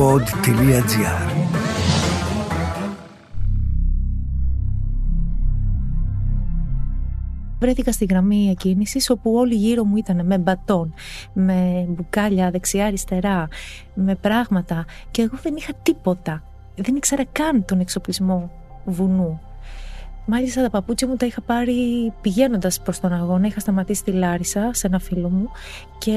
pod.gr Βρέθηκα στη γραμμή εκκίνησης όπου όλοι γύρω μου ήταν με μπατόν, με μπουκάλια δεξιά-αριστερά, με πράγματα και εγώ δεν είχα τίποτα. Δεν ήξερα καν τον εξοπλισμό βουνού. Μάλιστα τα παπούτσια μου τα είχα πάρει πηγαίνοντας προς τον αγώνα. Είχα σταματήσει στη Λάρισα σε ένα φίλο μου και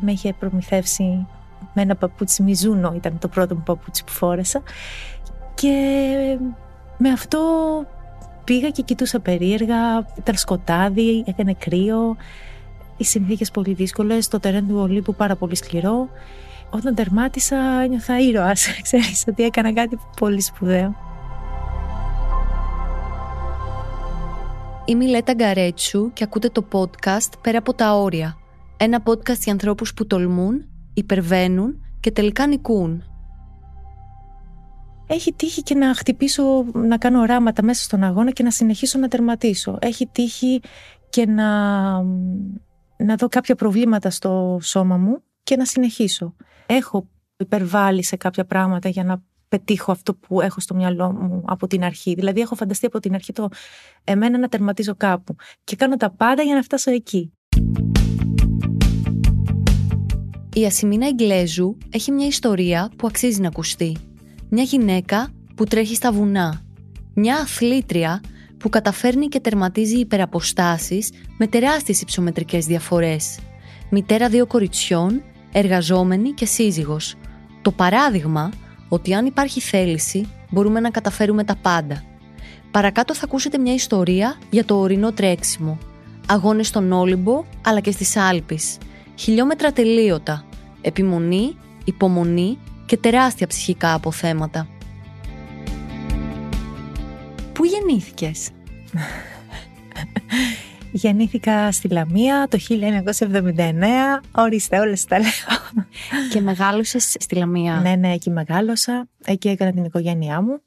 με είχε προμηθεύσει με ένα παπούτσι Μιζούνο, ήταν το πρώτο μου παπούτσι που φόρεσα. Και με αυτό πήγα και κοιτούσα περίεργα, ήταν σκοτάδι, έκανε κρύο, οι συνθήκες πολύ δύσκολες, το τερέν του Ολύμπου πάρα πολύ σκληρό. Όταν τερμάτισα ένιωθα ήρωας, ξέρεις ότι έκανα κάτι πολύ σπουδαίο. Είμαι η Λέτα Γκαρέτσου και ακούτε το podcast «Πέρα από τα όρια». Ένα podcast για ανθρώπους που τολμούν, υπερβαίνουν και τελικά νικούν. Έχει τύχει και να χτυπήσω, να κάνω οράματα μέσα στον αγώνα και να συνεχίσω να τερματίσω. Έχει τύχει και να, να δω κάποια προβλήματα στο σώμα μου και να συνεχίσω. Έχω υπερβάλλει σε κάποια πράγματα για να πετύχω αυτό που έχω στο μυαλό μου από την αρχή. Δηλαδή, έχω φανταστεί από την αρχή το εμένα να τερματίζω κάπου. Και κάνω τα πάντα για να φτάσω εκεί. Η Ασημίνα Εγγλέζου έχει μια ιστορία που αξίζει να ακουστεί. Μια γυναίκα που τρέχει στα βουνά. Μια αθλήτρια που καταφέρνει και τερματίζει υπεραποστάσεις με τεράστιες υψομετρικές διαφορές. Μητέρα δύο κοριτσιών, εργαζόμενη και σύζυγος. Το παράδειγμα ότι αν υπάρχει θέληση μπορούμε να καταφέρουμε τα πάντα. Παρακάτω θα ακούσετε μια ιστορία για το ορεινό τρέξιμο. Αγώνες στον Όλυμπο αλλά και στις Άλπεις. Χιλιόμετρα τελείωτα. Επιμονή, υπομονή και τεράστια ψυχικά αποθέματα. Πού γεννήθηκες; Γεννήθηκα στη Λαμία το 1979. Ορίστε, όλες τα λέω. Και μεγάλωσες στη Λαμία. ναι, ναι, εκεί μεγάλωσα. Εκεί έκανα την οικογένειά μου.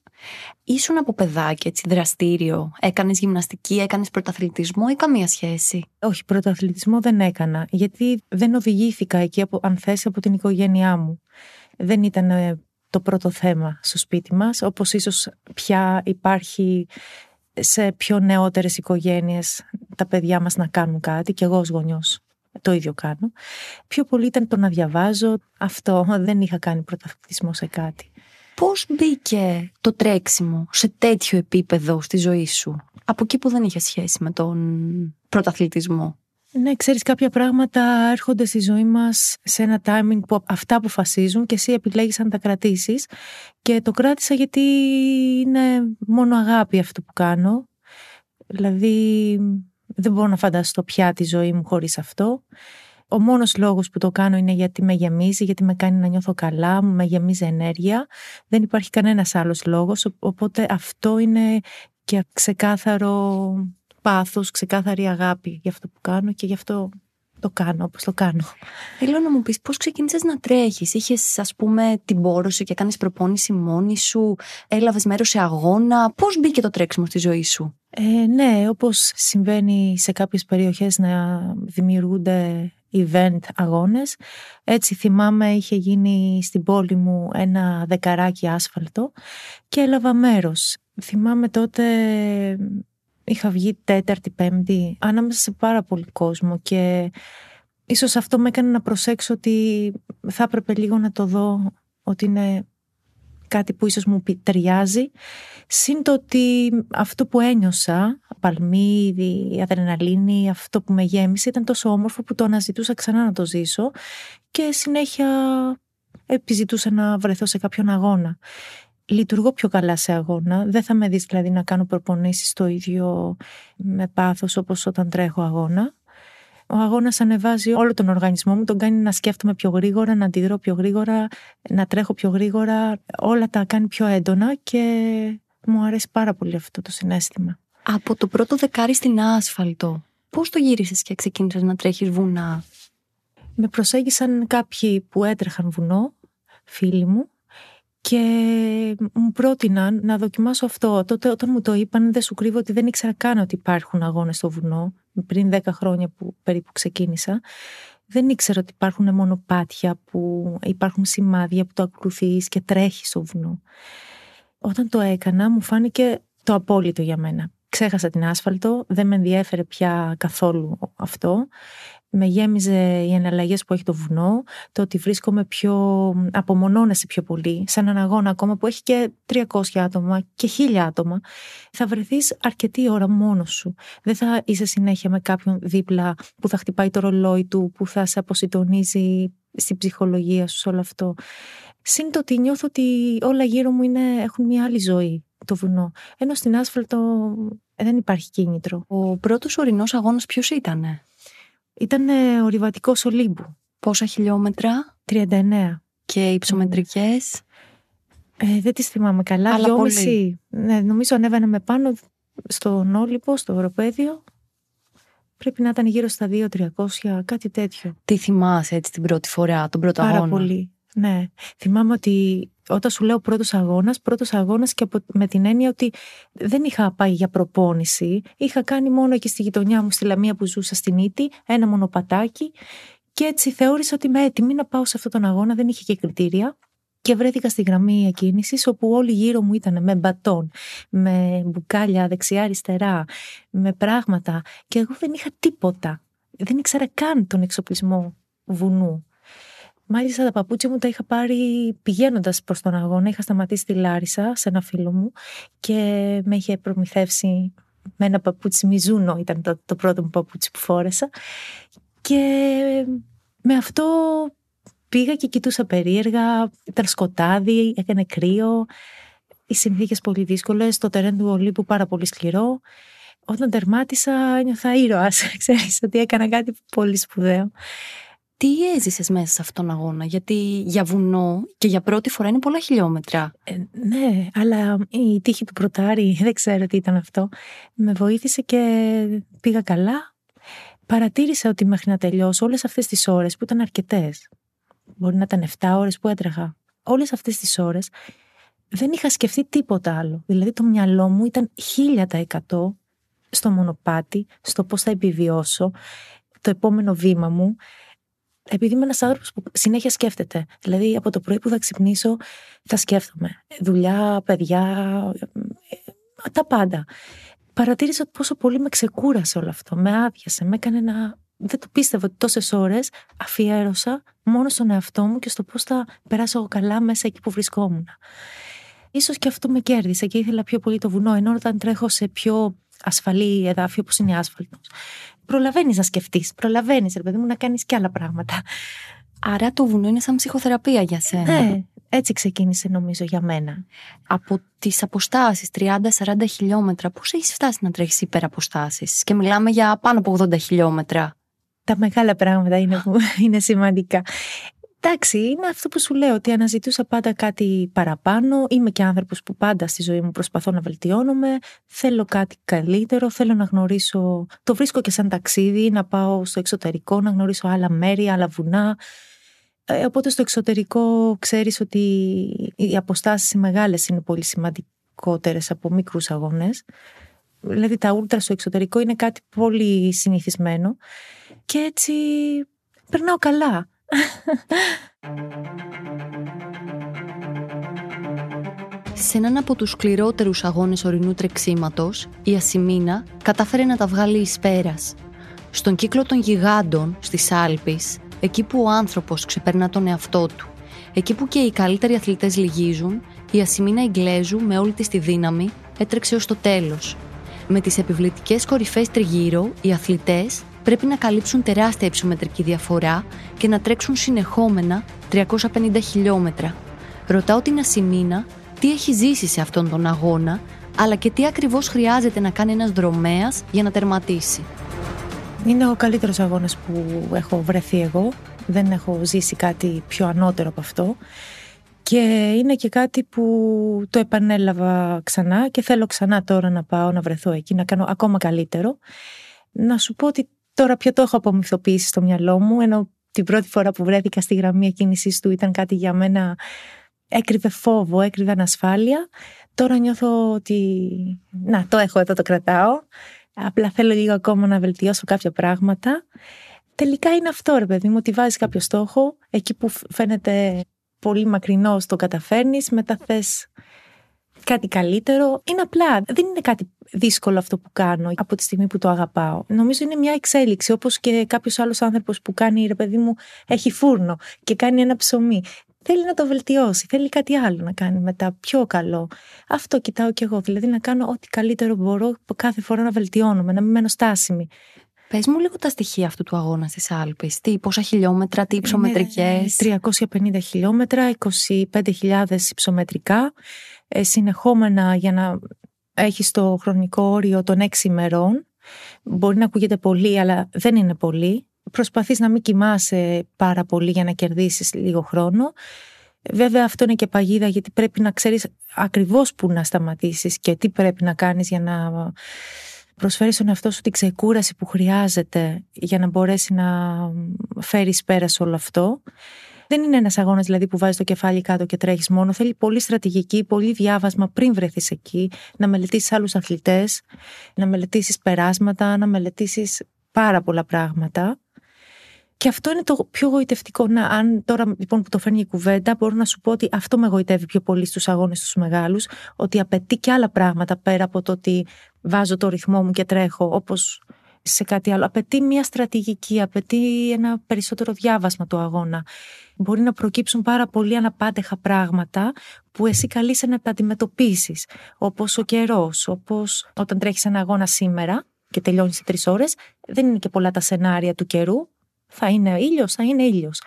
Ήσουν από παιδάκι έτσι δραστήριο. Έκανες γυμναστική, έκανες πρωταθλητισμό ή καμία σχέση; Όχι, πρωταθλητισμό δεν έκανα. Γιατί δεν οδηγήθηκα εκεί, από, αν θες, από την οικογένειά μου. Δεν ήταν ε, το πρώτο θέμα στο σπίτι μας, όπως ίσως πια υπάρχει σε πιο νεότερες οικογένειες τα παιδιά μας να κάνουν κάτι και εγώ ως γονιός το ίδιο κάνω. Πιο πολύ ήταν το να διαβάζω. Αυτό δεν είχα κάνει πρωταθλητισμό σε κάτι. Πώς μπήκε το τρέξιμο σε τέτοιο επίπεδο στη ζωή σου, από εκεί που δεν είχε σχέση με τον πρωταθλητισμό; Ναι, ξέρεις κάποια πράγματα έρχονται στη ζωή μας σε ένα timing που αυτά αποφασίζουν και εσύ επιλέγεις αν τα κρατήσεις και το κράτησα γιατί είναι μόνο αγάπη αυτό που κάνω. Δηλαδή δεν μπορώ να φανταστώ πια τη ζωή μου χωρίς αυτό. Ο μόνος λόγος που το κάνω είναι γιατί με γεμίζει, γιατί με κάνει να νιώθω καλά, μου με γεμίζει ενέργεια. Δεν υπάρχει κανένας άλλος λόγος, οπότε αυτό είναι και ξεκάθαρο πάθος, ξεκάθαρη αγάπη για αυτό που κάνω και γι' αυτό το κάνω όπως το κάνω. Θέλω να μου πεις πώς ξεκίνησες να τρέχεις; Είχες ας πούμε την πόρωση και κάνεις προπόνηση μόνη σου, έλαβες μέρος σε αγώνα; Πώς μπήκε το τρέξιμο στη ζωή σου; Ε, ναι, όπως συμβαίνει σε κάποιες περιοχές να δημιουργούνται event αγώνες. Έτσι θυμάμαι είχε γίνει στην πόλη μου ένα δεκαράκι άσφαλτο και έλαβα μέρος. Θυμάμαι τότε είχα βγει τέταρτη, πέμπτη, ανάμεσα σε πάρα πολύ κόσμο και ίσως αυτό με έκανε να προσέξω ότι θα έπρεπε λίγο να το δω ότι είναι κάτι που ίσως μου ταιριάζει. Συν το ότι αυτό που ένιωσα, παλμίδι, αδρεναλίνη, αυτό που με γέμισε ήταν τόσο όμορφο που το αναζητούσα ξανά να το ζήσω και συνέχεια επιζητούσα να βρεθώ σε κάποιον αγώνα λειτουργώ πιο καλά σε αγώνα. Δεν θα με δεις δηλαδή να κάνω προπονήσεις το ίδιο με πάθος όπως όταν τρέχω αγώνα. Ο αγώνας ανεβάζει όλο τον οργανισμό μου, τον κάνει να σκέφτομαι πιο γρήγορα, να αντιδρώ πιο γρήγορα, να τρέχω πιο γρήγορα. Όλα τα κάνει πιο έντονα και μου αρέσει πάρα πολύ αυτό το συνέστημα. Από το πρώτο δεκάρι στην άσφαλτο, πώς το γύρισες και ξεκίνησες να τρέχεις βουνά; Με προσέγγισαν κάποιοι που έτρεχαν βουνό, φίλοι μου, και μου πρότειναν να δοκιμάσω αυτό. Τότε όταν μου το είπαν δεν σου κρύβω ότι δεν ήξερα καν ότι υπάρχουν αγώνες στο βουνό πριν 10 χρόνια που περίπου ξεκίνησα. Δεν ήξερα ότι υπάρχουν μονοπάτια που υπάρχουν σημάδια που το ακολουθείς και τρέχεις στο βουνό. Όταν το έκανα μου φάνηκε το απόλυτο για μένα. Ξέχασα την άσφαλτο, δεν με ενδιέφερε πια καθόλου αυτό με γέμιζε οι εναλλαγές που έχει το βουνό, το ότι βρίσκομαι πιο. απομονώνεσαι πιο πολύ, σε έναν αγώνα ακόμα που έχει και 300 άτομα και 1000 άτομα. Θα βρεθείς αρκετή ώρα μόνος σου. Δεν θα είσαι συνέχεια με κάποιον δίπλα που θα χτυπάει το ρολόι του, που θα σε αποσυντονίζει στην ψυχολογία σου, όλο αυτό. Συν το ότι νιώθω ότι όλα γύρω μου είναι, έχουν μια άλλη ζωή το βουνό. Ενώ στην άσφαλτο δεν υπάρχει κίνητρο. Ο πρώτος ορεινός αγώνας ποιος ήταν, ήταν ε, ορειβατικός Ολύμπου. Πόσα χιλιόμετρα; 39. Και υψομετρικέ. Ε, δεν τις θυμάμαι καλά. Αλλά πολύ. Ναι, νομίζω ανέβαιναμε πάνω στον Όλυπο, στο Ευρωπαίδιο. Πρέπει να ήταν γύρω στα 2-300, κάτι τέτοιο. Τι θυμάσαι έτσι την πρώτη φορά, τον πρώτο Πάρα αγώνα. πολύ. Ναι. Θυμάμαι ότι όταν σου λέω πρώτος αγώνας, πρώτος αγώνας και από, με την έννοια ότι δεν είχα πάει για προπόνηση. Είχα κάνει μόνο εκεί στη γειτονιά μου, στη Λαμία που ζούσα στην Ήτη, ένα μονοπατάκι. Και έτσι θεώρησα ότι είμαι έτοιμη να πάω σε αυτόν τον αγώνα, δεν είχε και κριτήρια. Και βρέθηκα στη γραμμή εκκίνησης, όπου όλοι γύρω μου ήταν με μπατόν, με μπουκάλια δεξιά-αριστερά, με πράγματα. Και εγώ δεν είχα τίποτα. Δεν ήξερα καν τον εξοπλισμό βουνού. Μάλιστα τα παπούτσια μου τα είχα πάρει πηγαίνοντας προς τον αγώνα. Είχα σταματήσει στη Λάρισα σε ένα φίλο μου και με είχε προμηθεύσει με ένα παπούτσι Μιζούνο, ήταν το, το πρώτο μου παπούτσι που φόρεσα. Και με αυτό πήγα και κοιτούσα περίεργα. Ήταν σκοτάδι, έκανε κρύο. Οι συνθήκες πολύ δύσκολες. Το τερέν του Ολύμπου πάρα πολύ σκληρό. Όταν τερμάτισα, ένιωθα ήρωας. Ξέρεις ότι έκανα κάτι πολύ σπουδαίο. Τι έζησες μέσα σε αυτόν τον αγώνα, Γιατί για βουνό και για πρώτη φορά είναι πολλά χιλιόμετρα. Ε, ναι, αλλά η τύχη του πρωτάρι, δεν ξέρω τι ήταν αυτό, με βοήθησε και πήγα καλά. Παρατήρησα ότι μέχρι να τελειώσω όλες αυτές τις ώρες που ήταν αρκετές. Μπορεί να ήταν 7 ώρες που έτρεχα. Όλες αυτές τις ώρες δεν είχα σκεφτεί τίποτα άλλο. Δηλαδή το μυαλό μου ήταν 1000% στο μονοπάτι, στο πώς θα επιβιώσω, το επόμενο βήμα μου επειδή είμαι ένας άνθρωπος που συνέχεια σκέφτεται. Δηλαδή, από το πρωί που θα ξυπνήσω, θα σκέφτομαι. Δουλειά, παιδιά, ε, τα πάντα. Παρατήρησα πόσο πολύ με ξεκούρασε όλο αυτό. Με άδειασε, με έκανε να. Δεν το πίστευα ότι τόσες ώρες αφιέρωσα μόνο στον εαυτό μου και στο πώς θα περάσω εγώ καλά μέσα εκεί που βρισκόμουν. Ίσως και αυτό με κέρδισε και ήθελα πιο πολύ το βουνό, ενώ όταν τρέχω σε πιο ασφαλή εδάφιο όπως είναι η άσφαλτος προλαβαίνεις να σκεφτείς. Προλαβαίνεις, ρε παιδί μου, να κάνεις και άλλα πράγματα. Άρα το βουνό είναι σαν ψυχοθεραπεία για σένα. Ναι, έτσι ξεκίνησε νομίζω για μένα. Από τις αποστάσεις 30-40 χιλιόμετρα, πώς έχεις φτάσει να τρέχεις υπεραποστάσεις; Και μιλάμε για πάνω από 80 χιλιόμετρα. Τα μεγάλα πράγματα είναι που είναι σημαντικά. Εντάξει, είναι αυτό που σου λέω, ότι αναζητούσα πάντα κάτι παραπάνω. Είμαι και άνθρωπος που πάντα στη ζωή μου προσπαθώ να βελτιώνομαι. Θέλω κάτι καλύτερο, θέλω να γνωρίσω. Το βρίσκω και σαν ταξίδι, να πάω στο εξωτερικό, να γνωρίσω άλλα μέρη, άλλα βουνά. Ε, οπότε στο εξωτερικό ξέρεις ότι οι αποστάσεις οι μεγάλες είναι πολύ σημαντικότερες από μικρούς αγώνες. Δηλαδή τα ούλτρα στο εξωτερικό είναι κάτι πολύ συνηθισμένο και έτσι περνάω καλά. Σε έναν από τους σκληρότερους αγώνες ορεινού τρεξίματος, η Ασημίνα κατάφερε να τα βγάλει εις πέρας. Στον κύκλο των γιγάντων, στις Άλπεις, εκεί που ο άνθρωπος ξεπερνά τον εαυτό του, εκεί που και οι καλύτεροι αθλητές λυγίζουν, η Ασημίνα Ιγκλέζου με όλη της τη δύναμη έτρεξε ως το τέλος. Με τις επιβλητικές κορυφές τριγύρω, οι αθλητές πρέπει να καλύψουν τεράστια υψομετρική διαφορά και να τρέξουν συνεχόμενα 350 χιλιόμετρα. Ρωτάω την Ασημίνα τι έχει ζήσει σε αυτόν τον αγώνα, αλλά και τι ακριβώς χρειάζεται να κάνει ένας δρομέας για να τερματίσει. Είναι ο καλύτερος αγώνας που έχω βρεθεί εγώ. Δεν έχω ζήσει κάτι πιο ανώτερο από αυτό. Και είναι και κάτι που το επανέλαβα ξανά και θέλω ξανά τώρα να πάω να βρεθώ εκεί, να κάνω ακόμα καλύτερο. Να σου πω ότι Τώρα πια το έχω απομυθοποιήσει στο μυαλό μου, ενώ την πρώτη φορά που βρέθηκα στη γραμμή εκκίνησής του ήταν κάτι για μένα έκρυβε φόβο, έκρυβε ανασφάλεια. Τώρα νιώθω ότι, να, το έχω εδώ, το κρατάω. Απλά θέλω λίγο ακόμα να βελτιώσω κάποια πράγματα. Τελικά είναι αυτό, ρε παιδί μου, ότι βάζεις κάποιο στόχο, εκεί που φαίνεται πολύ μακρινό το καταφέρνεις, μετά θες κάτι καλύτερο. Είναι απλά. Δεν είναι κάτι δύσκολο αυτό που κάνω από τη στιγμή που το αγαπάω. Νομίζω είναι μια εξέλιξη, όπως και κάποιος άλλος άνθρωπος που κάνει, ρε παιδί μου, έχει φούρνο και κάνει ένα ψωμί. Θέλει να το βελτιώσει, θέλει κάτι άλλο να κάνει μετά, πιο καλό. Αυτό κοιτάω κι εγώ. Δηλαδή να κάνω ό,τι καλύτερο μπορώ κάθε φορά να βελτιώνομαι, να μην μένω στάσιμη. Πες μου λίγο τα στοιχεία αυτού του αγώνα στις Άλπε. Τι, πόσα χιλιόμετρα, τι υψομετρικές; 350 χιλιόμετρα, 25.000 υψομετρικά. Ε, συνεχόμενα για να έχεις το χρονικό όριο των 6 ημερών. Μπορεί να ακούγεται πολύ, αλλά δεν είναι πολύ. Προσπαθείς να μην κοιμάσαι πάρα πολύ για να κερδίσεις λίγο χρόνο. Βέβαια αυτό είναι και παγίδα γιατί πρέπει να ξέρεις ακριβώς που να σταματήσεις και τι πρέπει να κάνεις για να προσφέρεις στον εαυτό σου την ξεκούραση που χρειάζεται για να μπορέσει να φέρεις πέρα σε όλο αυτό. Δεν είναι ένας αγώνας δηλαδή που βάζεις το κεφάλι κάτω και τρέχεις μόνο. Θέλει πολύ στρατηγική, πολύ διάβασμα πριν βρεθείς εκεί, να μελετήσεις άλλους αθλητές, να μελετήσεις περάσματα, να μελετήσεις πάρα πολλά πράγματα. Και αυτό είναι το πιο γοητευτικό. Να, αν τώρα λοιπόν που το φέρνει η κουβέντα, μπορώ να σου πω ότι αυτό με γοητεύει πιο πολύ στους αγώνες τους μεγάλους, ότι απαιτεί και άλλα πράγματα πέρα από το ότι βάζω το ρυθμό μου και τρέχω, όπως σε κάτι άλλο. Απαιτεί μια στρατηγική, απαιτεί ένα περισσότερο διάβασμα του αγώνα. Μπορεί να προκύψουν πάρα πολύ αναπάντεχα πράγματα που εσύ καλείσαι να τα αντιμετωπίσεις. Όπως ο καιρός, όπως όταν τρέχεις ένα αγώνα σήμερα και τελειώνεις σε τρεις ώρες, δεν είναι και πολλά τα σενάρια του καιρού. Θα είναι ήλιος, θα είναι ήλιος.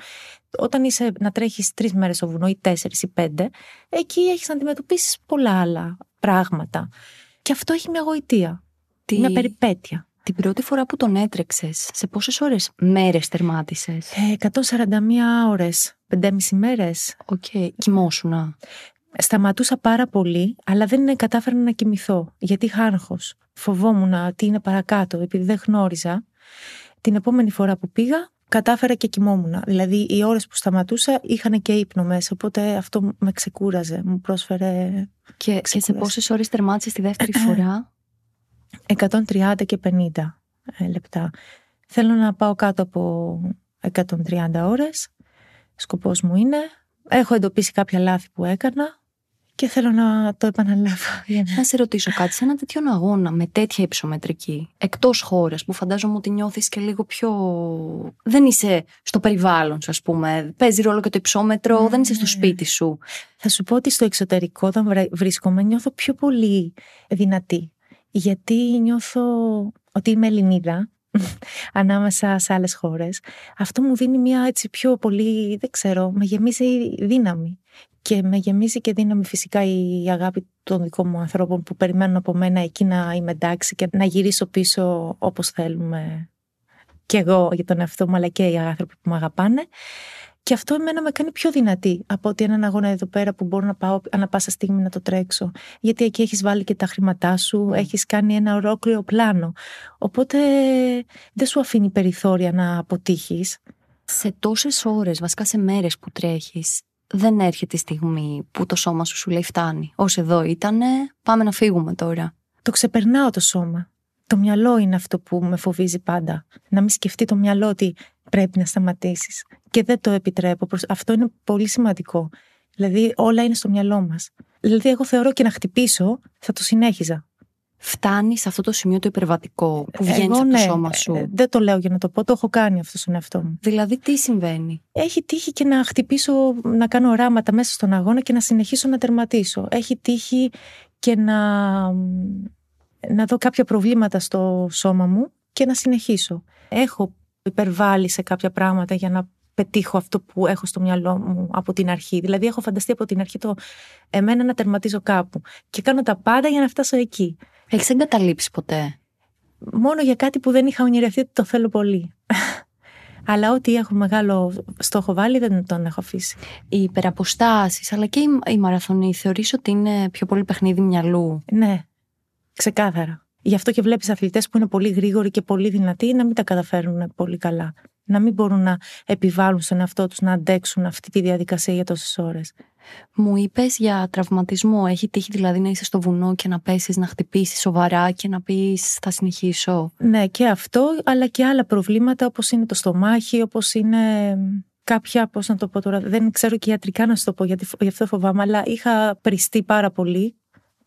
Όταν είσαι να τρέχεις τρεις μέρες στο βουνό ή τέσσερις ή πέντε, εκεί έχεις να αντιμετωπίσεις πολλά άλλα πράγματα. Και αυτό έχει μια γοητεία. Τι... Μια περιπέτεια. Την πρώτη φορά που τον έτρεξες, σε πόσες ώρες μέρες τερμάτισες; 141 ώρες. 5,5 μέρες. OK. Okay. Κοιμόσουνα. Σταματούσα πάρα πολύ, αλλά δεν κατάφερα να κοιμηθώ. Γιατί είχα άγχος. Φοβόμουν τι είναι παρακάτω, επειδή δεν γνώριζα. Την επόμενη φορά που πήγα, κατάφερα και κοιμόμουν. Δηλαδή, οι ώρες που σταματούσα είχαν και ύπνο μέσα. Οπότε αυτό με ξεκούραζε, μου πρόσφερε. Και, και σε πόσες ώρες τερμάτισες τη δεύτερη φορά; 130 και 50 ε, λεπτά. Θέλω να πάω κάτω από 130 ώρες. Σκοπός μου είναι. Έχω εντοπίσει κάποια λάθη που έκανα και θέλω να το επαναλάβω. Να σε ρωτήσω κάτι, σε ένα τέτοιο αγώνα με τέτοια υψομετρική, εκτός χώρας που φαντάζομαι ότι νιώθεις και λίγο πιο. Δεν είσαι στο περιβάλλον σου, ας πούμε. Παίζει ρόλο και το υψόμετρο, ναι, δεν είσαι στο ναι. σπίτι σου. Θα σου πω ότι στο εξωτερικό, όταν βρίσκομαι, νιώθω πιο πολύ δυνατή γιατί νιώθω ότι είμαι Ελληνίδα ανάμεσα σε άλλες χώρες. Αυτό μου δίνει μια έτσι πιο πολύ, δεν ξέρω, με γεμίζει δύναμη. Και με γεμίζει και δύναμη φυσικά η αγάπη των δικών μου ανθρώπων που περιμένουν από μένα εκεί να είμαι εντάξει και να γυρίσω πίσω όπως θέλουμε και εγώ για τον εαυτό μου αλλά και οι άνθρωποι που με αγαπάνε. Και αυτό εμένα με κάνει πιο δυνατή από ότι έναν αγώνα εδώ πέρα που μπορώ να πάω ανά πάσα στιγμή να το τρέξω. Γιατί εκεί έχεις βάλει και τα χρήματά σου, mm. έχεις κάνει ένα ολόκληρο πλάνο. Οπότε δεν σου αφήνει περιθώρια να αποτύχεις. Σε τόσες ώρες, βασικά σε μέρες που τρέχεις, δεν έρχεται η στιγμή που το σώμα σου σου λέει φτάνει. Ω εδώ ήτανε, πάμε να φύγουμε τώρα. Το ξεπερνάω το σώμα. Το μυαλό είναι αυτό που με φοβίζει πάντα. Να μην σκεφτεί το μυαλό ότι πρέπει να σταματήσεις. Και δεν το επιτρέπω. Αυτό είναι πολύ σημαντικό. Δηλαδή όλα είναι στο μυαλό μας. Δηλαδή εγώ θεωρώ και να χτυπήσω θα το συνέχιζα. Φτάνεις σε αυτό το σημείο το υπερβατικό που βγαίνει από το ναι, σώμα σου; Ε, δεν το λέω για να το πω, το έχω κάνει αυτό στον εαυτό μου. Δηλαδή, τι συμβαίνει; Έχει τύχει και να χτυπήσω, να κάνω οράματα μέσα στον αγώνα και να συνεχίσω να τερματίσω. Έχει τύχει και να, να δω κάποια προβλήματα στο σώμα μου και να συνεχίσω. Έχω υπερβάλλει σε κάποια πράγματα για να πετύχω αυτό που έχω στο μυαλό μου από την αρχή. Δηλαδή, έχω φανταστεί από την αρχή το εμένα να τερματίζω κάπου. Και κάνω τα πάντα για να φτάσω εκεί. Έχεις εγκαταλείψει ποτέ; Μόνο για κάτι που δεν είχα ονειρευτεί ότι το θέλω πολύ. Αλλά ό,τι έχω μεγάλο στόχο βάλει δεν τον έχω αφήσει. Οι υπεραποστάσεις αλλά και η μαραθωνή θεωρείς ότι είναι πιο πολύ παιχνίδι μυαλού; Ναι, ξεκάθαρα. Γι' αυτό και βλέπεις αθλητές που είναι πολύ γρήγοροι και πολύ δυνατοί να μην τα καταφέρουν πολύ καλά. Να μην μπορούν να επιβάλλουν στον εαυτό τους να αντέξουν αυτή τη διαδικασία για τόσες ώρες. Μου είπες για τραυματισμό. Έχει τύχει δηλαδή να είσαι στο βουνό και να πέσεις, να χτυπήσεις σοβαρά και να πεις Θα συνεχίσω. Ναι, και αυτό, αλλά και άλλα προβλήματα όπως είναι το στομάχι, όπως είναι κάποια, πώς να το πω τώρα, δεν ξέρω και ιατρικά να σου το πω, γιατί γι' αυτό φοβάμαι, αλλά είχα πριστεί πάρα πολύ,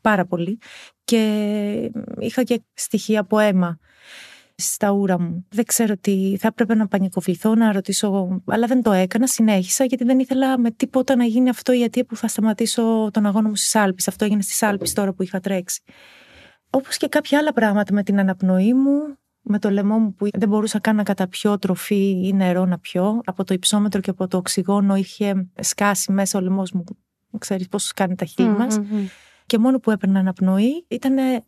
πάρα πολύ και είχα και στοιχεία από αίμα στα ούρα μου. Δεν ξέρω τι, θα έπρεπε να πανικοβληθώ, να ρωτήσω, αλλά δεν το έκανα, συνέχισα γιατί δεν ήθελα με τίποτα να γίνει αυτό η αιτία που θα σταματήσω τον αγώνα μου στις Άλπεις. Αυτό έγινε στις Άλπεις τώρα που είχα τρέξει. Όπως και κάποια άλλα πράγματα με την αναπνοή μου, με το λαιμό μου που δεν μπορούσα καν να καταπιώ τροφή ή νερό να πιω. Από το υψόμετρο και από το οξυγόνο είχε σκάσει μέσα ο λαιμός μου. Ξέρεις πώς κάνει τα χείλη μας. Και μόνο που έπαιρνα αναπνοή ήταν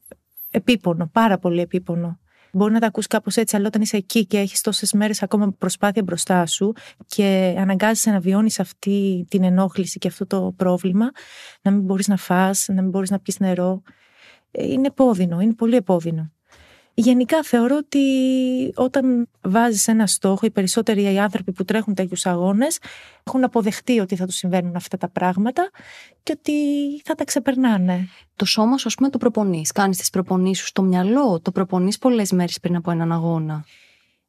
επίπονο, πάρα πολύ επίπονο. Μπορεί να τα ακούς κάπως έτσι, αλλά όταν είσαι εκεί και έχεις τόσες μέρες ακόμα προσπάθεια μπροστά σου και αναγκάζεσαι να βιώνεις αυτή την ενόχληση και αυτό το πρόβλημα, να μην μπορείς να φας, να μην μπορείς να πιεις νερό, ε, είναι επώδυνο, είναι πολύ επώδυνο. Γενικά θεωρώ ότι όταν βάζεις ένα στόχο, οι περισσότεροι οι άνθρωποι που τρέχουν τέτοιους αγώνες έχουν αποδεχτεί ότι θα τους συμβαίνουν αυτά τα πράγματα και ότι θα τα ξεπερνάνε. Το σώμα σου, ας πούμε, το προπονείς. Κάνεις τις προπονήσεις σου στο μυαλό, το προπονείς πολλές μέρες πριν από έναν αγώνα.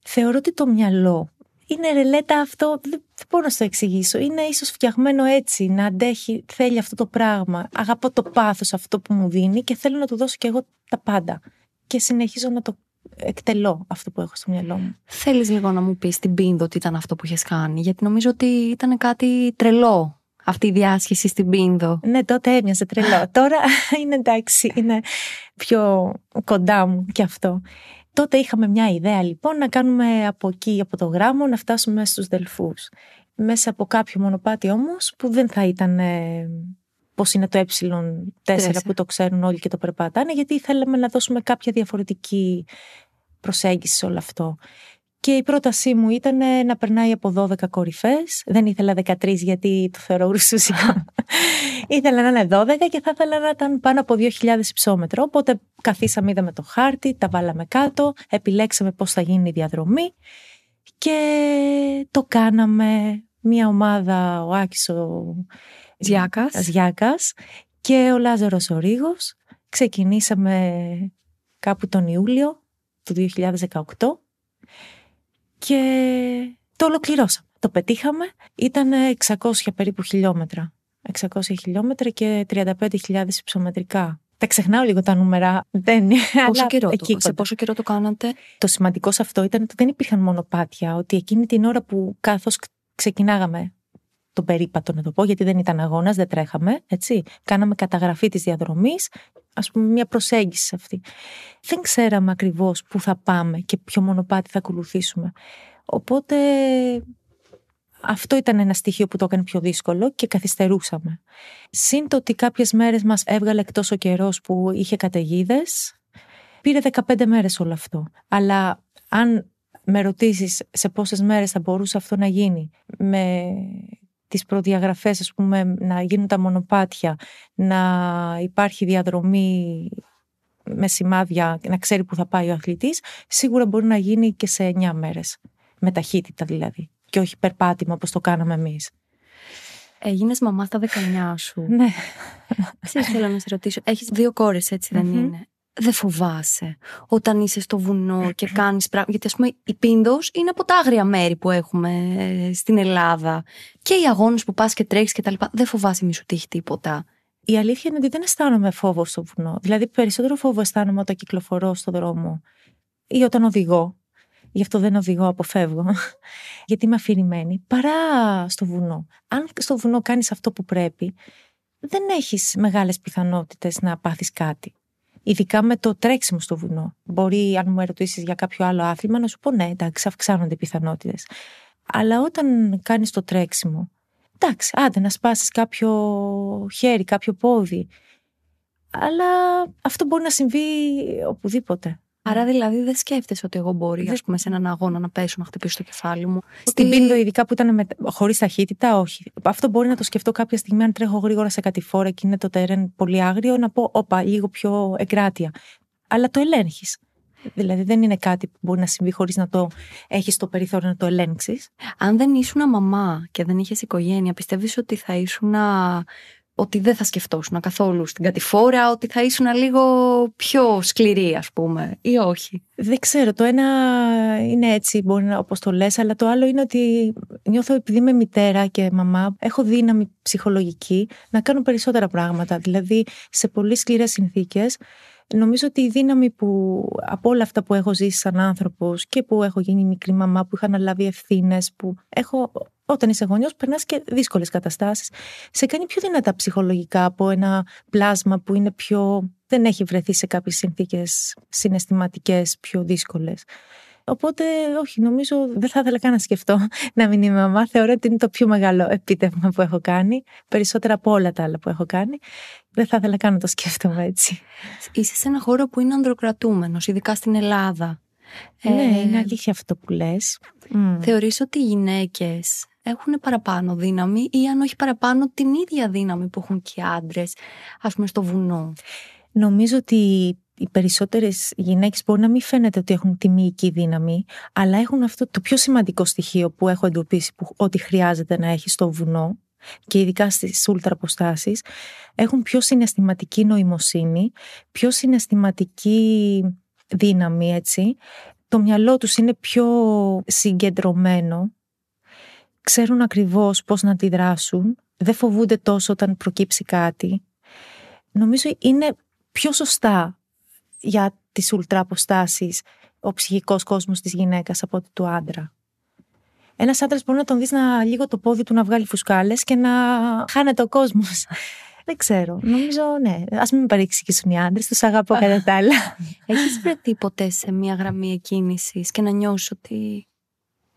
Θεωρώ ότι το μυαλό είναι ρελέτα αυτό, δεν μπορώ να σου το εξηγήσω. Είναι ίσως φτιαγμένο έτσι, να αντέχει, θέλει αυτό το πράγμα. Αγαπώ το πάθος αυτό που μου δίνει και θέλω να του δώσω κι εγώ τα πάντα και συνεχίζω να το εκτελώ αυτό που έχω στο μυαλό μου. Θέλεις λίγο να μου πεις την πίνδο τι ήταν αυτό που είχες κάνει, γιατί νομίζω ότι ήταν κάτι τρελό αυτή η διάσχεση στην πίνδο. Ναι, τότε έμοιαζε τρελό. Τώρα είναι εντάξει, είναι πιο κοντά μου και αυτό. Τότε είχαμε μια ιδέα λοιπόν να κάνουμε από εκεί, από το γράμμο, να φτάσουμε στους Δελφούς. Μέσα από κάποιο μονοπάτι όμως που δεν θα ήταν πώς είναι το ε4 που το ξέρουν όλοι και το περπατάνε, γιατί θέλαμε να δώσουμε κάποια διαφορετική προσέγγιση σε όλο αυτό. Και η πρότασή μου ήταν να περνάει από 12 κορυφές. Δεν ήθελα 13 γιατί το θεωρώ ουρσούσικο. ήθελα να είναι 12 και θα ήθελα να ήταν πάνω από 2.000 υψόμετρα. Οπότε καθίσαμε, είδαμε το χάρτη, τα βάλαμε κάτω, επιλέξαμε πώς θα γίνει η διαδρομή και το κάναμε. Μια ομάδα, ο Άκης, ο Ζιάκας. και ο Λάζαρος ο Ρίγος. Ξεκινήσαμε κάπου τον Ιούλιο του 2018 και το ολοκληρώσαμε. Το πετύχαμε. Ήταν 600 περίπου χιλιόμετρα. 600 χιλιόμετρα και 35.000 υψομετρικά. Τα ξεχνάω λίγο τα νούμερα. Δεν... Πόσο καιρό το, σε πόσο καιρό το κάνατε; Το σημαντικό σε αυτό ήταν ότι δεν υπήρχαν μονοπάτια. Ότι εκείνη την ώρα που καθώς ξεκινάγαμε τον περίπατο να το πω, γιατί δεν ήταν αγώνας, δεν τρέχαμε, έτσι. Κάναμε καταγραφή της διαδρομής, ας πούμε μια προσέγγιση αυτή. Δεν ξέραμε ακριβώς πού θα πάμε και ποιο μονοπάτι θα ακολουθήσουμε. Οπότε αυτό ήταν ένα στοιχείο που το έκανε πιο δύσκολο και καθυστερούσαμε. Συν το ότι κάποιες μέρες μας έβγαλε εκτός ο καιρός που είχε καταιγίδες. πήρε 15 μέρες όλο αυτό. Αλλά αν με ρωτήσεις σε πόσες μέρες θα μπορούσε αυτό να γίνει με τις προδιαγραφές, ας πούμε, να γίνουν τα μονοπάτια, να υπάρχει διαδρομή με σημάδια, να ξέρει που θα πάει ο αθλητής, σίγουρα μπορεί να γίνει και σε 9 μέρες. Με ταχύτητα δηλαδή. Και όχι περπάτημα όπως το κάναμε εμείς. Έγινες μαμά στα 19 σου. Ναι. Ξέρεις, θέλω να σε ρωτήσω. Έχεις δύο κόρες, έτσι δεν είναι; Δεν φοβάσαι όταν είσαι στο βουνό και κάνεις πράγματα. Γιατί, ας πούμε, η Πίνδος είναι από τα άγρια μέρη που έχουμε ε, στην Ελλάδα. Και οι αγώνες που πας και τρέχεις και τα λοιπά. Δεν φοβάσαι μη σου τύχει τίποτα. Η αλήθεια είναι ότι δεν αισθάνομαι φόβο στο βουνό. Δηλαδή, περισσότερο φόβο αισθάνομαι όταν κυκλοφορώ στο δρόμο ή όταν οδηγώ. Γι' αυτό δεν οδηγώ, αποφεύγω. Γιατί είμαι αφηρημένη. Παρά στο βουνό. Αν στο βουνό κάνεις αυτό που πρέπει, δεν έχεις μεγάλες πιθανότητες να πάθεις κάτι. Ειδικά με το τρέξιμο στο βουνό. Μπορεί, αν μου ερωτήσεις για κάποιο άλλο άθλημα, να σου πω ναι, εντάξει, αυξάνονται οι πιθανότητες. Αλλά όταν κάνεις το τρέξιμο, εντάξει, άντε να σπάσεις κάποιο χέρι, κάποιο πόδι. Αλλά αυτό μπορεί να συμβεί οπουδήποτε. Άρα δηλαδή δεν σκέφτεσαι ότι εγώ μπορεί ας πούμε, σε έναν αγώνα να πέσω να χτυπήσω το κεφάλι μου. Στην ότι... πίνδο, ειδικά που ήταν με... χωρίς ταχύτητα, όχι. Αυτό μπορεί να το σκεφτώ κάποια στιγμή αν τρέχω γρήγορα σε κατηφόρα και είναι το τερέν πολύ άγριο, να πω, όπα, λίγο πιο εγκράτεια. αλλά το ελέγχεις. Δηλαδή δεν είναι κάτι που μπορεί να συμβεί χωρίς να το έχεις το περιθώριο να το ελέγξεις. Αν δεν ήσουν μαμά και δεν είχες οικογένεια, πιστεύεις ότι θα ήσουν ότι δεν θα σκεφτόσουν καθόλου στην κατηφόρα, ότι θα ήσουν λίγο πιο σκληρή, ας πούμε, ή όχι; Δεν ξέρω. Το ένα είναι έτσι, μπορεί να όπως το λες, αλλά το άλλο είναι ότι νιώθω επειδή είμαι μητέρα και μαμά, έχω δύναμη ψυχολογική να κάνω περισσότερα πράγματα. Δηλαδή, σε πολύ σκληρές συνθήκες, Νομίζω ότι η δύναμη που από όλα αυτά που έχω ζήσει σαν άνθρωπος και που έχω γίνει μικρή μαμά, που είχα αναλάβει ευθύνες, που έχω. Όταν είσαι γονιός, περνάς και δύσκολες καταστάσεις. Σε κάνει πιο δυνατά ψυχολογικά από ένα πλάσμα που είναι πιο. δεν έχει βρεθεί σε κάποιες συνθήκες συναισθηματικές πιο δύσκολες. Οπότε, όχι, νομίζω δεν θα ήθελα καν να σκεφτώ να μην είμαι μαμά. Θεωρώ ότι είναι το πιο μεγάλο επίτευγμα που έχω κάνει, περισσότερα από όλα τα άλλα που έχω κάνει. Δεν θα ήθελα καν να το σκέφτομαι έτσι. Είσαι σε ένα χώρο που είναι ανδροκρατούμενος, ειδικά στην Ελλάδα. Ναι, ε, είναι αλήθεια αυτό που λες. Θεωρείς ότι οι γυναίκες έχουν παραπάνω δύναμη ή αν όχι παραπάνω την ίδια δύναμη που έχουν και οι άντρες, ας πούμε στο βουνό; Νομίζω ότι οι περισσότερες γυναίκες μπορεί να μην φαίνεται ότι έχουν τη μυϊκή δύναμη, αλλά έχουν αυτό το πιο σημαντικό στοιχείο που έχω εντοπίσει που, ότι χρειάζεται να έχει στο βουνό και ειδικά στις ουλτραποστάσει, έχουν πιο συναισθηματική νοημοσύνη, πιο συναισθηματική δύναμη, έτσι. Το μυαλό τους είναι πιο συγκεντρωμένο, ξέρουν ακριβώς πώς να αντιδράσουν, δεν φοβούνται τόσο όταν προκύψει κάτι. Νομίζω είναι πιο σωστά για τις ουλτραποστάσεις ο ψυχικός κόσμος της γυναίκας από ότι του άντρα. Ένας άντρας μπορεί να τον δεις να λίγο το πόδι του να βγάλει φουσκάλες και να χάνεται ο κόσμος. Δεν ξέρω. Νομίζω, ναι. Α μην με παρεξηγήσουν οι άντρες, τους αγαπώ κατά τα άλλα. Έχεις βρεθεί ποτέ σε μια γραμμή εκκίνησης και να νιώσεις ότι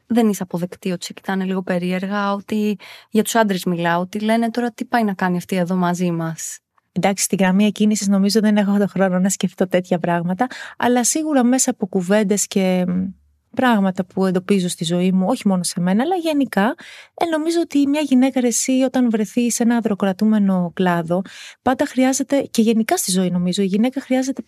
δεν είσαι αποδεκτή, ότι σε κοιτάνε λίγο περίεργα, ότι για τους άντρες μιλάω, ότι λένε τώρα τι πάει να κάνει αυτή εδώ μαζί μας; Εντάξει, στη γραμμή εκκίνησης νομίζω δεν έχω τον χρόνο να σκεφτώ τέτοια πράγματα, αλλά σίγουρα μέσα από κουβέντες και πράγματα που εντοπίζω στη ζωή μου, όχι μόνο σε μένα, αλλά γενικά, ε, νομίζω ότι μια γυναίκα εσύ όταν βρεθεί σε ένα αδροκρατούμενο κλάδο, πάντα χρειάζεται, και γενικά στη ζωή νομίζω, η γυναίκα χρειάζεται,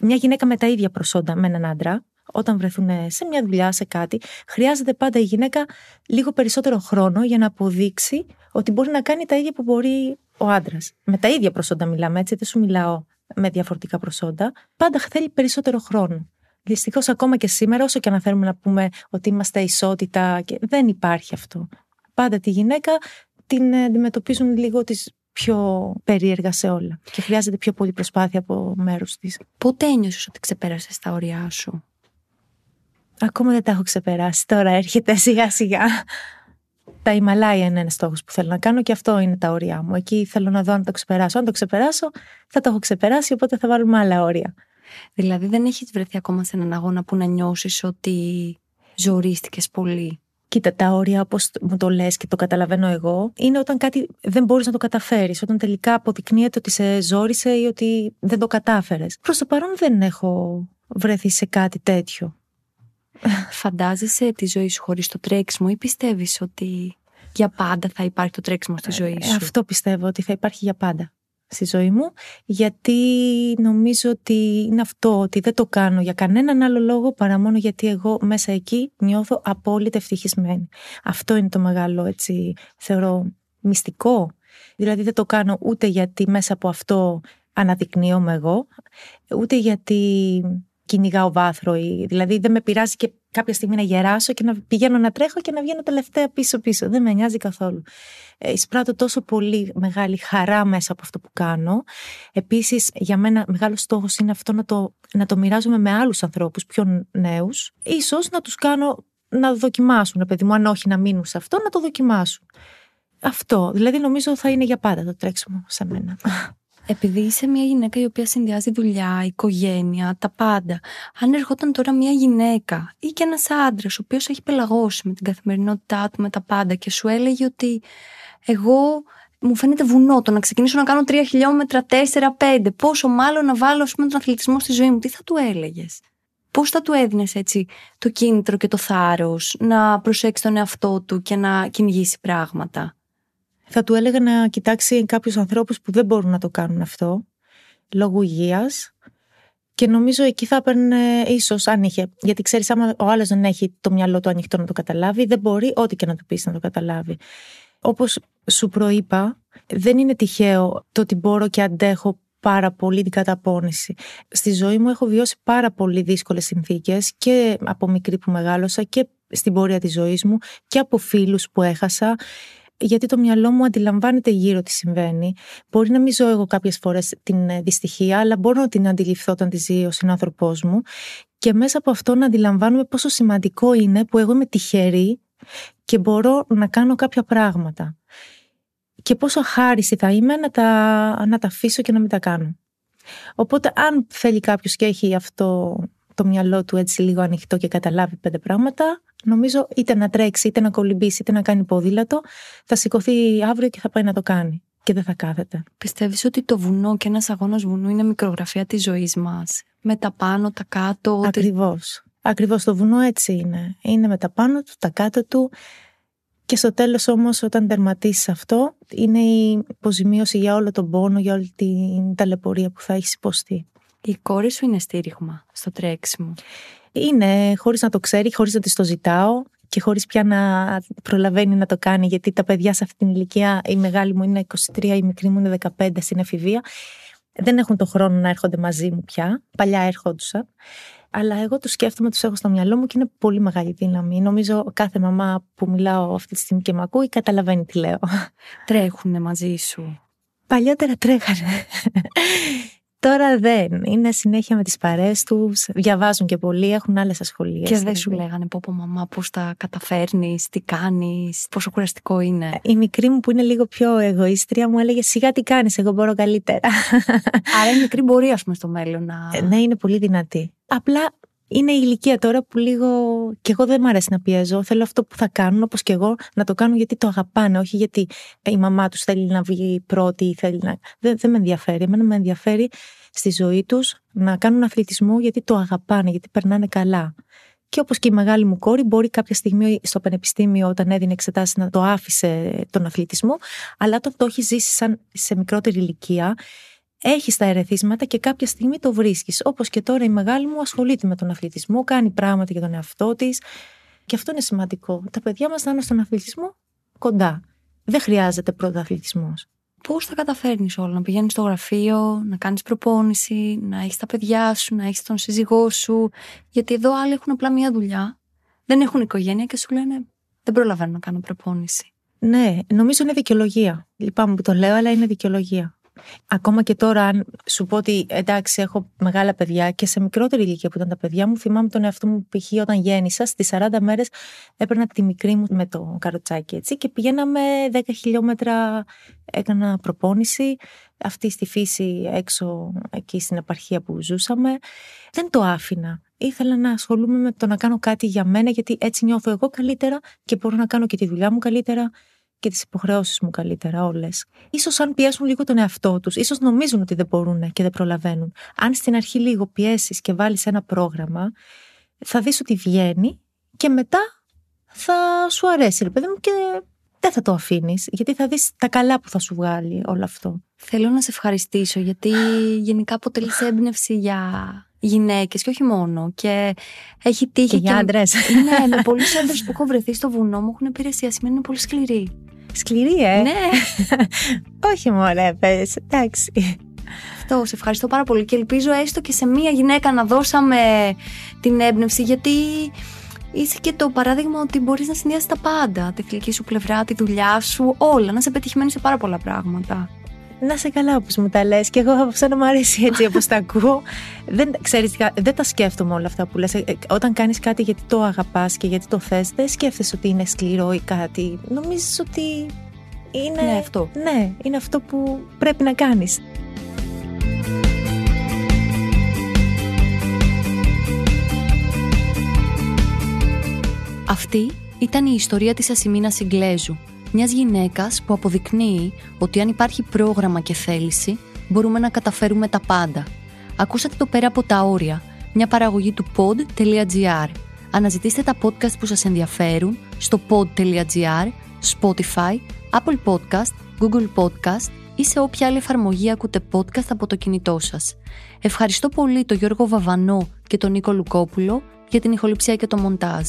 μια γυναίκα με τα ίδια προσόντα με έναν άντρα, όταν βρεθούν σε μια δουλειά, σε κάτι, χρειάζεται πάντα η γυναίκα λίγο περισσότερο χρόνο για να αποδείξει ότι μπορεί να κάνει τα ίδια που μπορεί ο άντρας. Με τα ίδια προσόντα μιλάμε, έτσι, δεν σου μιλάω με διαφορετικά προσόντα. Πάντα θέλει περισσότερο χρόνο. Δυστυχώς, ακόμα και σήμερα, όσο και αν θέλουμε να πούμε ότι είμαστε ισότητα, και δεν υπάρχει αυτό. Πάντα τη γυναίκα την αντιμετωπίζουν λίγο τις πιο περίεργα σε όλα και χρειάζεται πιο πολύ προσπάθεια από μέρο της. Πότε ένιωσες ότι ξεπέρασες τα όρια σου, Ακόμα δεν τα έχω ξεπεράσει. Τώρα έρχεται σιγά σιγά. Τα Ιμαλάια είναι ένας στόχος που θέλω να κάνω και αυτό είναι τα όρια μου. Εκεί θέλω να δω αν το ξεπεράσω. Αν το ξεπεράσω, θα το έχω ξεπεράσει, οπότε θα βάλουμε άλλα όρια. Δηλαδή, δεν έχεις βρεθεί ακόμα σε έναν αγώνα που να νιώσεις ότι ζορίστηκες πολύ; Κοίτα, τα όρια, όπως μου το λες και το καταλαβαίνω εγώ, είναι όταν κάτι δεν μπορείς να το καταφέρεις. Όταν τελικά αποδεικνύεται ότι σε ζόρισε ή ότι δεν το κατάφερες. Προς το παρόν δεν έχω βρεθεί σε κάτι τέτοιο. Φαντάζεσαι τη ζωή σου χωρίς το τρέξιμο ή πιστεύεις ότι για πάντα θα υπάρχει το τρέξιμο στη ζωή σου; Αυτό πιστεύω ότι θα υπάρχει για πάντα στη ζωή μου γιατί νομίζω ότι είναι αυτό ότι δεν το κάνω για κανέναν άλλο λόγο παρά μόνο γιατί εγώ μέσα εκεί νιώθω απόλυτα ευτυχισμένη. Αυτό είναι το μεγάλο έτσι θεωρώ μυστικό. Δηλαδή δεν το κάνω ούτε γιατί μέσα από αυτό αναδεικνύομαι εγώ ούτε γιατί κυνηγάω βάθρο. Ή, δηλαδή δεν με πειράζει και κάποια στιγμή να γεράσω και να πηγαίνω να τρέχω και να βγαίνω τελευταία πίσω-πίσω. Δεν με νοιάζει καθόλου. Ε, εισπράττω τόσο πολύ μεγάλη χαρά μέσα από αυτό που κάνω. Επίσης, για μένα μεγάλος στόχος είναι αυτό να το, να το μοιράζομαι με άλλους ανθρώπους πιο νέους. σω να τους κάνω να δοκιμάσουν, παιδί μου, αν όχι να μείνουν σε αυτό, να το δοκιμάσουν. Αυτό. Δηλαδή, νομίζω θα είναι για πάντα το τρέξιμο σε μένα. Επειδή είσαι μια γυναίκα η οποία συνδυάζει δουλειά, οικογένεια, τα πάντα. Αν ερχόταν τώρα μια γυναίκα ή και ένας άντρας, ο οποίος έχει πελαγώσει με την καθημερινότητά του, με τα πάντα και σου έλεγε ότι εγώ μου φαίνεται βουνό το να ξεκινήσω να κάνω τρία χιλιόμετρα, τέσσερα, πέντε. Πόσο μάλλον να βάλω πούμε, τον αθλητισμό στη ζωή μου. Τι θα του έλεγες; Πώς θα του έδινες έτσι το κίνητρο και το θάρρος να προσέξει τον εαυτό του και να κυνηγήσει πράγματα; Θα του έλεγα να κοιτάξει κάποιους ανθρώπους που δεν μπορούν να το κάνουν αυτό, λόγω υγείας, Και νομίζω εκεί θα έπαιρνε ίσως αν είχε. Γιατί ξέρεις, άμα ο άλλος δεν έχει το μυαλό του ανοιχτό να το καταλάβει, δεν μπορεί ό,τι και να του πεις να το καταλάβει. Όπως σου προείπα, δεν είναι τυχαίο το ότι μπορώ και αντέχω πάρα πολύ την καταπώνηση. Στη ζωή μου έχω βιώσει πάρα πολύ δύσκολες συνθήκες και από μικρή που μεγάλωσα και στην πορεία της ζωής μου και από φίλους που έχασα γιατί το μυαλό μου αντιλαμβάνεται γύρω τι συμβαίνει. Μπορεί να μην ζω εγώ κάποιες φορές την ε, δυστυχία, αλλά μπορώ να την αντιληφθώ όταν τη ζει ο συνάνθρωπός μου και μέσα από αυτό να αντιλαμβάνομαι πόσο σημαντικό είναι που εγώ είμαι τυχερή και μπορώ να κάνω κάποια πράγματα και πόσο χάριστη θα είμαι να τα, να τα αφήσω και να μην τα κάνω. Οπότε αν θέλει κάποιος και έχει αυτό το μυαλό του έτσι λίγο ανοιχτό και καταλάβει πέντε πράγματα, νομίζω είτε να τρέξει, είτε να κολυμπήσει, είτε να κάνει ποδήλατο, θα σηκωθεί αύριο και θα πάει να το κάνει και δεν θα κάθεται. Πιστεύεις ότι το βουνό και ένας αγώνας βουνού είναι μικρογραφία της ζωής μας; Με τα πάνω, τα κάτω. Ακριβώς. Ακριβώς το βουνό έτσι είναι. Είναι με τα πάνω του, τα κάτω του. Και στο τέλος όμως όταν τερματίσεις αυτό είναι η υποζημίωση για όλο τον πόνο, για όλη την ταλαιπωρία που θα έχεις υποστεί. Η κόρη σου είναι στήριγμα στο τρέξιμο. Είναι χωρίς να το ξέρει, χωρίς να της το ζητάω και χωρίς πια να προλαβαίνει να το κάνει γιατί τα παιδιά σε αυτή την ηλικία, η μεγάλη μου είναι 23, η μικρή μου είναι 15 στην εφηβεία δεν έχουν το χρόνο να έρχονται μαζί μου πια. Παλιά έρχοντουσαν. Αλλά εγώ του σκέφτομαι, τους έχω στο μυαλό μου και είναι πολύ μεγάλη δύναμη. Νομίζω κάθε μαμά που μιλάω αυτή τη στιγμή και με ακούει καταλαβαίνει τι λέω. Τρέχουνε μαζί σου. Παλιότερα τρέχανε. Τώρα δεν. Είναι συνέχεια με τις παρέ τους. Διαβάζουν και πολύ, έχουν άλλες ασχολίες. Και δεν σου λέγανε πω, πω μαμά, πώς τα καταφέρνεις, τι κάνεις, πόσο κουραστικό είναι. Η μικρή μου που είναι λίγο πιο εγωίστρια μου έλεγε Σιγά τι κάνεις, εγώ μπορώ καλύτερα. Άρα η μικρή μπορεί, ας πούμε, στο μέλλον να. Ε, ναι, είναι πολύ δυνατή. Απλά είναι η ηλικία τώρα που λίγο. και εγώ δεν μου αρέσει να πιέζω. Θέλω αυτό που θα κάνουν, όπως και εγώ, να το κάνουν γιατί το αγαπάνε, όχι γιατί η μαμά τους θέλει να βγει πρώτη ή θέλει να. Δεν, δεν με ενδιαφέρει. Εμένα με ενδιαφέρει στη ζωή τους να κάνουν αθλητισμό γιατί το αγαπάνε, γιατί περνάνε καλά. Και όπως και η μεγάλη μου κόρη, μπορεί κάποια στιγμή στο πανεπιστήμιο, όταν έδινε εξετάσεις, να το άφησε τον αθλητισμό, αλλά όταν το έχει ζήσει σαν σε μικρότερη ηλικία, έχεις τα ερεθίσματα και κάποια στιγμή το βρίσκεις. Όπως και τώρα η μεγάλη μου ασχολείται με τον αθλητισμό, κάνει πράγματα για τον εαυτό της. Και αυτό είναι σημαντικό. Τα παιδιά μας να είναι στον αθλητισμό κοντά. Δεν χρειάζεται πρωταθλητισμό. Πώς θα καταφέρνεις όλα, να πηγαίνεις στο γραφείο, να κάνεις προπόνηση, να έχεις τα παιδιά σου, να έχεις τον σύζυγό σου; Γιατί εδώ άλλοι έχουν απλά μία δουλειά, δεν έχουν οικογένεια και σου λένε Δεν προλαβαίνω να κάνω προπόνηση. Ναι, νομίζω είναι δικαιολογία. Λυπάμαι που το λέω, αλλά είναι δικαιολογία. Ακόμα και τώρα, αν σου πω ότι εντάξει, έχω μεγάλα παιδιά και σε μικρότερη ηλικία που ήταν τα παιδιά μου, θυμάμαι τον εαυτό μου π.χ. όταν γέννησα, στις 40 μέρες έπαιρνα τη μικρή μου με το καροτσάκι έτσι και πηγαίναμε 10 χιλιόμετρα, έκανα προπόνηση. Αυτή στη φύση έξω εκεί στην επαρχία που ζούσαμε. Δεν το άφηνα. Ήθελα να ασχολούμαι με το να κάνω κάτι για μένα, γιατί έτσι νιώθω εγώ καλύτερα και μπορώ να κάνω και τη δουλειά μου καλύτερα και τις υποχρεώσεις μου καλύτερα όλες. σω αν πιέσουν λίγο τον εαυτό τους, ίσως νομίζουν ότι δεν μπορούν και δεν προλαβαίνουν. Αν στην αρχή λίγο πιέσεις και βάλεις ένα πρόγραμμα, θα δεις ότι βγαίνει και μετά θα σου αρέσει, ρε παιδί μου, και δεν θα το αφήνεις, γιατί θα δεις τα καλά που θα σου βγάλει όλο αυτό. Θέλω να σε ευχαριστήσω, γιατί γενικά αποτελείς έμπνευση για γυναίκες και όχι μόνο. Και έχει τύχει. Και για άντρες. Ναι, με πολλούς άντρες που έχω βρεθεί στο βουνό μου έχουν πει είναι πολύ σκληρή. Σκληρή, ε; Ναι. Όχι μωρέ, πες. Εντάξει. Αυτό, σε ευχαριστώ πάρα πολύ και ελπίζω έστω και σε μία γυναίκα να δώσαμε την έμπνευση γιατί είσαι και το παράδειγμα ότι μπορείς να συνδυάσεις τα πάντα. Τη φιλική σου πλευρά, τη δουλειά σου, όλα. Να είσαι πετυχημένη σε πάρα πολλά πράγματα. Να σε καλά όπως μου τα λες και εγώ αυτό να μου αρέσει έτσι όπως τα ακούω. Δεν, ξέρεις, δεν τα σκέφτομαι όλα αυτά που λες. Ε, όταν κάνεις κάτι γιατί το αγαπάς και γιατί το θες, δεν σκέφτεσαι ότι είναι σκληρό ή κάτι. Νομίζεις ότι είναι... Ναι, αυτό. Ναι, είναι αυτό που πρέπει να κάνεις. Αυτή ήταν η ιστορία της Ασημίνας Ιγκλέζου μιας γυναίκας που αποδεικνύει ότι αν υπάρχει πρόγραμμα και θέληση, μπορούμε να καταφέρουμε τα πάντα. Ακούσατε το πέρα από τα όρια, μια παραγωγή του pod.gr. Αναζητήστε τα podcast που σας ενδιαφέρουν στο pod.gr, Spotify, Apple Podcast, Google Podcast ή σε όποια άλλη εφαρμογή ακούτε podcast από το κινητό σας. Ευχαριστώ πολύ τον Γιώργο Βαβανό και τον Νίκο Λουκόπουλο για την ηχοληψία και το μοντάζ.